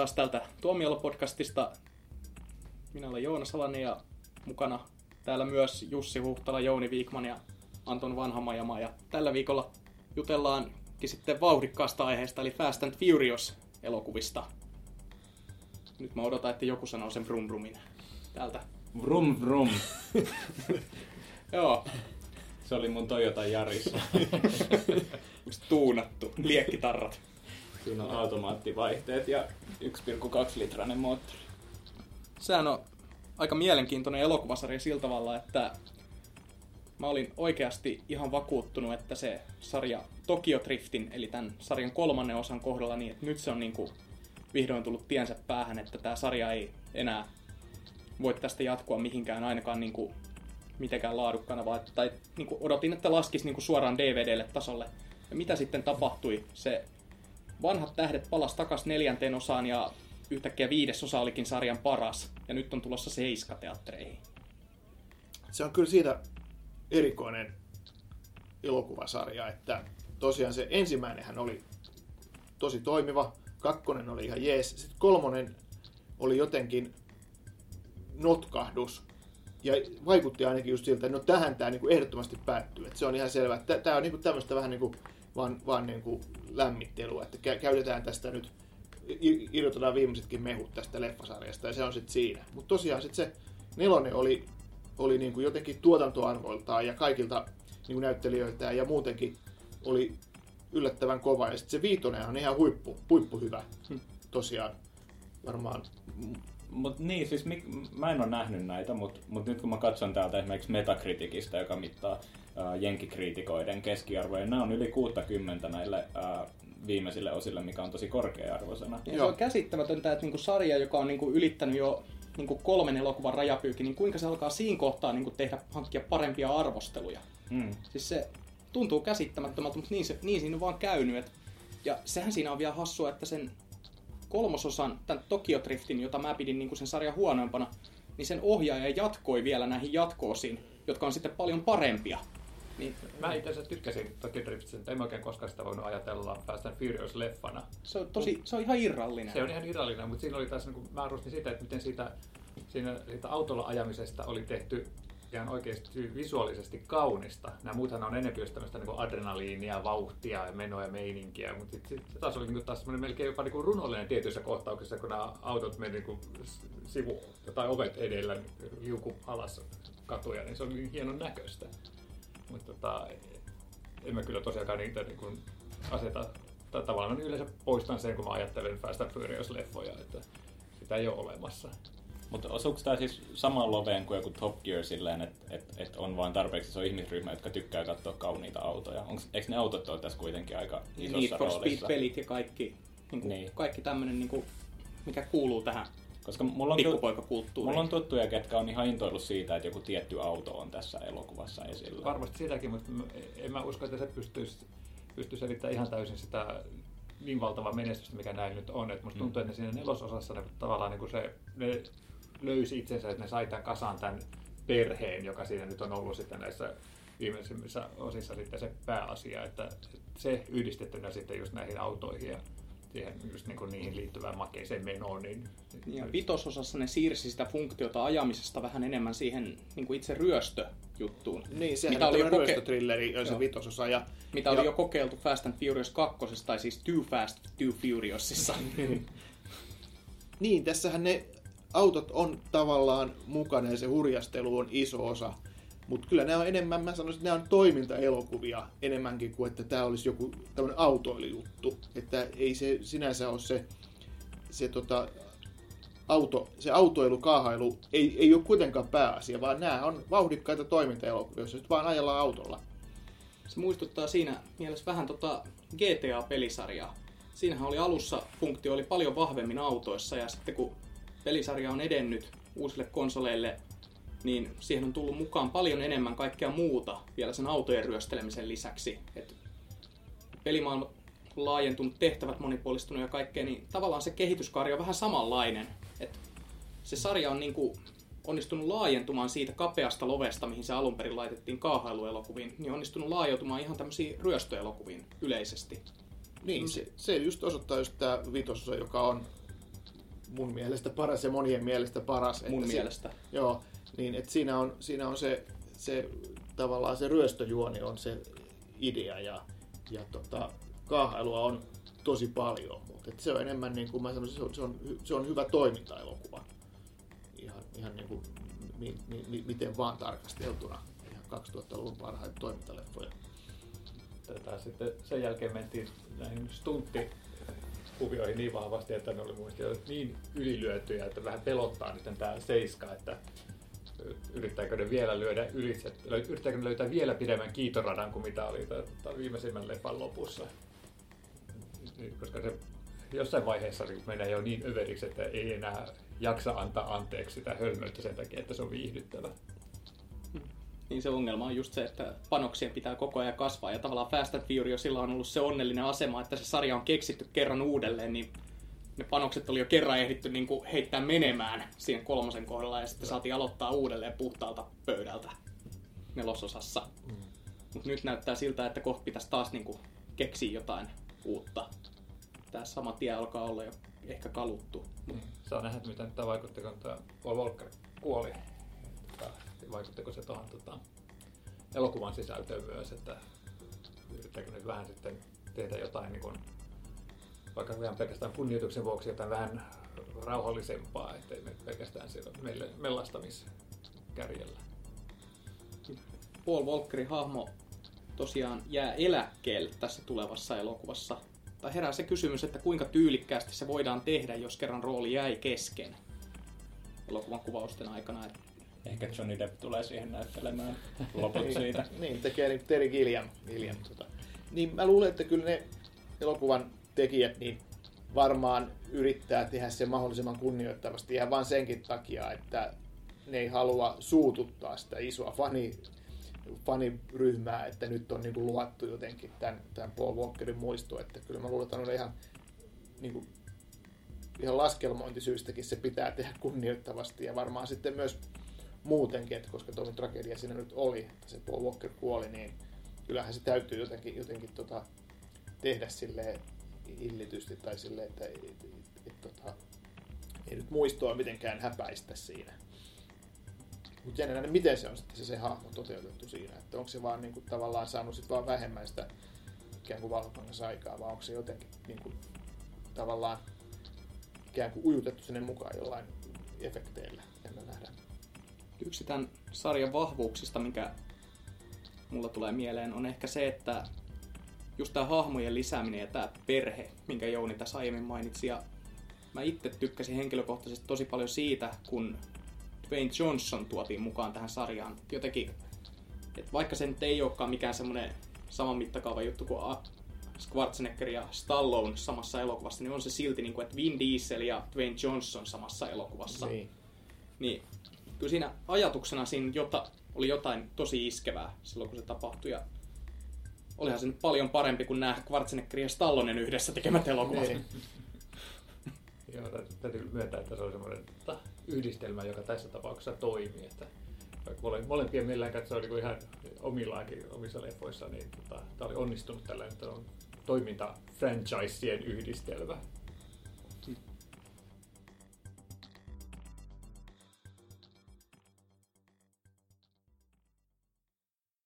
taas täältä Tuomiolla-podcastista. Minä olen Joona Salanen ja mukana täällä myös Jussi Huhtala, Jouni Viikman ja Anton Vanhamajama. Ja tällä viikolla jutellaankin sitten vauhdikkaasta aiheesta, eli Fast and Furious-elokuvista. Nyt mä odotan, että joku sanoo sen brum brumin täältä. Vrum vrum. Joo, Se oli mun Toyota Yaris. just tuunattu, liekkitarrat. Siinä on automaattivaihteet ja 1,2 litrainen moottori. Sehän on aika mielenkiintoinen elokuvasarja sillä tavalla, että mä olin oikeasti ihan vakuuttunut, että se sarja Tokyo Driftin, eli tämän sarjan kolmannen osan kohdalla, niin että nyt se on niin kuin vihdoin tullut tiensä päähän, että tämä sarja ei enää voi tästä jatkua mihinkään ainakaan niin kuin mitenkään laadukkana, vaan, tai niin kuin odotin, että laskisi niin kuin suoraan DVDlle tasolle. Ja mitä sitten tapahtui? Se vanhat tähdet palas takas neljänteen osaan ja yhtäkkiä viides osa olikin sarjan paras. Ja nyt on tulossa seiska teattereihin. Se on kyllä siitä erikoinen elokuvasarja, että tosiaan se ensimmäinenhän oli tosi toimiva, kakkonen oli ihan jees, sitten kolmonen oli jotenkin notkahdus. Ja vaikutti ainakin just siltä, että no tähän tämä niinku ehdottomasti päättyy. Että se on ihan selvä. Tämä on niinku tämmöistä vähän niinku vaan, vaan niinku lämmittelyä, että kä- käytetään tästä nyt, irrotetaan viimeisetkin mehut tästä leffasarjasta ja se on sitten siinä. Mutta tosiaan sitten se nelonen oli, oli niinku jotenkin tuotantoarvoiltaan ja kaikilta niinku näyttelijöiltään ja muutenkin oli yllättävän kova. Ja sitten se viitonen on ihan huippu, huippu hyvä. Tosiaan varmaan Mut niin, siis mik, mä en ole nähnyt näitä, mutta mut nyt kun mä katson täältä esimerkiksi Metacriticistä, joka mittaa ää, jenkikriitikoiden keskiarvoja, nämä on yli 60 näille ää, viimeisille osille, mikä on tosi korkea-arvoisena. Ja se on käsittämätöntä, että niinku sarja, joka on niinku ylittänyt jo niinku kolmen elokuvan rajapyykin, niin kuinka se alkaa siinä kohtaa niinku tehdä, hankkia parempia arvosteluja. Mm. Siis se tuntuu käsittämättömältä, mutta niin, se, niin siinä on vaan käynyt. Et, ja sehän siinä on vielä hassua, että sen kolmososan, tämän Tokyo Driftin, jota mä pidin niinku sen sarjan huonoimpana, niin sen ohjaaja jatkoi vielä näihin jatkoosiin, jotka on sitten paljon parempia. Niin Mä itse asiassa tykkäsin Tokyo mutta en mä oikein koskaan sitä voinut ajatella Fast and Furious-leffana. se on tosi, se on ihan irrallinen. Se on ihan irrallinen, mutta siinä oli taas, niin mä arvostin sitä, että miten siitä, siinä, siitä autolla ajamisesta oli tehty ihan oikeasti visuaalisesti kaunista. Nämä muuthan on enemmän just tämmöistä niin adrenaliinia, vauhtia ja menoa ja meininkiä, mutta sitten sit taas oli niin taas melkein jopa niin runollinen tietyissä kohtauksissa, kun nämä autot meni niin sivu tai ovet edellä liuku alas katuja, niin se oli niin hienon näköistä. Mutta tota, en mä kyllä tosiaankaan niitä niin kuin aseta, tai tavallaan yleensä poistan sen, kun mä ajattelen Fast and Furious-leffoja, että sitä ei ole olemassa. Mutta osuuko tämä siis samaan loveen kuin joku Top Gear silleen, että et, et on vain tarpeeksi iso ihmisryhmä, jotka tykkää katsoa kauniita autoja? Onks, eikö ne autot ole tässä kuitenkin aika isossa Need for roolissa? Speed-pelit ja kaikki, niin kuin, Niin. kaikki tämmöinen, niin kuin, mikä kuuluu tähän Koska mulla on, mulla on tuttuja, ketkä on ihan intoillut siitä, että joku tietty auto on tässä elokuvassa esillä. Varmasti sitäkin, mutta en mä usko, että se pystyisi, pystyisi selittämään ihan täysin sitä niin valtavaa menestystä, mikä näin nyt on. Et musta Mm. tuntuu, että ne siinä nelososassa ne, tavallaan niin kuin se, ne löysi itsensä, että ne sai tämän kasaan tämän perheen, joka siinä nyt on ollut sitten näissä viimeisimmissä osissa sitten se pääasia, että se yhdistettynä sitten just näihin autoihin ja siihen just niin kuin niihin liittyvään makeiseen menoon, niin Ja vitososassa ne siirsi sitä funktiota ajamisesta vähän enemmän siihen niin kuin itse ryöstöjuttuun. Niin, sehän mitä oli, jo koke- ryöstötrilleri, se vitososa. Ja, mitä ja, oli jo kokeiltu Fast and Furious 2, tai siis Too Fast, Too Furiousissa. Niin, tässähän ne autot on tavallaan mukana ja se hurjastelu on iso osa. Mutta kyllä nämä on enemmän, mä sanoisin, että nämä on toimintaelokuvia enemmänkin kuin että tämä olisi joku tämmöinen autoilijuttu. Että ei se sinänsä ole se, se, tota, auto, se autoilu, kaahailu ei, ei ole kuitenkaan pääasia, vaan nämä on vauhdikkaita toimintaelokuvia, joissa nyt vaan ajellaan autolla. Se muistuttaa siinä mielessä vähän tota GTA-pelisarjaa. Siinähän oli alussa funktio oli paljon vahvemmin autoissa ja sitten kun pelisarja on edennyt uusille konsoleille, niin siihen on tullut mukaan paljon enemmän kaikkea muuta vielä sen autojen ryöstelemisen lisäksi. Et pelimaailma laajentunut, tehtävät monipuolistunut ja kaikkea, niin tavallaan se kehityskaari on vähän samanlainen. Et se sarja on niinku onnistunut laajentumaan siitä kapeasta lovesta, mihin se alun perin laitettiin kaahailuelokuviin, niin onnistunut laajentumaan ihan tämmöisiin ryöstöelokuviin yleisesti. Niin, se, se just osoittaa just tämä vitososa, joka on mun mielestä paras ja monien mielestä paras. Mun että mielestä. Se, joo, niin että siinä on, siinä on se, se tavallaan se ryöstöjuoni on se idea ja, ja tota, kaahailua on tosi paljon, mutta se on enemmän niin kuin mä sanoisin, se on, se on, se on hyvä toimintaelokuva. Ihan, ihan niin kuin, mi, mi, miten vaan tarkasteltuna. Ihan 2000-luvun parhaita toimintaleffoja. Tätä sitten sen jälkeen mentiin näihin stuntti-kuvioihin niin vahvasti, että ne oli mun niin ylilyötyjä, että vähän pelottaa nyt tämä seiska, että yrittääkö ne vielä lyödä ylitse, yrittääkö ne löytää vielä pidemmän kiitoradan kuin mitä oli viimeisimmän leffan lopussa. Niin, koska se jossain vaiheessa niin menee jo niin överiksi, että ei enää jaksa antaa anteeksi sitä hölmöyttä sen takia, että se on viihdyttävä. Niin se ongelma on just se, että panoksien pitää koko ajan kasvaa. Ja tavallaan Fast and Furious sillä on ollut se onnellinen asema, että se sarja on keksitty kerran uudelleen, niin ne panokset oli jo kerran ehditty niin kuin heittää menemään siihen kolmosen kohdalla ja sitten saatiin aloittaa uudelleen puhtaalta pöydältä nelososassa. Mm. Mutta nyt näyttää siltä, että kohta pitäisi taas niin kuin keksiä jotain uutta. Tämä sama tie alkaa olla jo ehkä kaluttu. Mm. Saa nähdä, miten tämä vaikutti, kun tämä Paul Walker kuoli. Vaikuttiko se tuohon tota, elokuvan sisältöön myös, että yrittääkö nyt vähän sitten tehdä jotain niin kuin vaikka ihan pelkästään kunnioituksen vuoksi jotain vähän rauhallisempaa, ettei me pelkästään siellä meille mellastamiskärjellä. Paul Walkerin hahmo tosiaan jää eläkkeelle tässä tulevassa elokuvassa. Tai herää se kysymys, että kuinka tyylikkäästi se voidaan tehdä, jos kerran rooli jäi kesken elokuvan kuvausten aikana. Ehkä Johnny Depp tulee siihen näyttelemään loput niin, siitä. niin, tekee niin Terry Gilliam. Gilliam tota. Niin mä luulen, että kyllä ne elokuvan tekijät niin varmaan yrittää tehdä sen mahdollisimman kunnioittavasti ihan vain senkin takia, että ne ei halua suututtaa sitä isoa fani, faniryhmää, että nyt on niin kuin luvattu jotenkin tämän, tämän Paul Walkerin muisto, että kyllä mä luulen, että on ihan, niin kuin, ihan laskelmointisyystäkin se pitää tehdä kunnioittavasti ja varmaan sitten myös muutenkin, että koska tuo tragedia siinä nyt oli, että se Paul Walker kuoli, niin kyllähän se täytyy jotenkin, jotenkin tota, tehdä silleen hillitysti tai silleen, että et, et, et, et, tota, ei nyt muistoa mitenkään häpäistä siinä. Mutta jännä miten se on sitten se, se hahmo toteutettu siinä, että onko se vaan niinku, tavallaan saanut sit vaan vähemmän sitä ikään kuin valokangassa aikaa, vai onko se jotenkin niinku, tavallaan ikään kuin ujutettu sinne mukaan jollain efekteillä, jännä nähdä. Yksi tämän sarjan vahvuuksista, mikä mulla tulee mieleen, on ehkä se, että just tämä hahmojen lisääminen ja tämä perhe, minkä Jouni tässä aiemmin mainitsi. Ja mä itse tykkäsin henkilökohtaisesti tosi paljon siitä, kun Dwayne Johnson tuotiin mukaan tähän sarjaan. Jotenkin, että vaikka se nyt ei olekaan mikään semmoinen saman mittakaava juttu kuin Schwarzenegger ja Stallone samassa elokuvassa, niin on se silti, niin kuin, että Vin Diesel ja Dwayne Johnson samassa elokuvassa. Niin. niin kyllä siinä ajatuksena siinä jota, oli jotain tosi iskevää silloin, kun se tapahtui. Ja olihan se nyt paljon parempi kuin nämä Schwarzenegger ja Stallonen yhdessä tekemät elokuvat. Niin. Joo, täytyy myöntää, että se oli semmoinen yhdistelmä, joka tässä tapauksessa toimii. Että molempien mielellään katsoo niin ihan omillaankin omissa leffoissa, niin tota, tämä oli onnistunut tällainen on toiminta franchiseen yhdistelmä.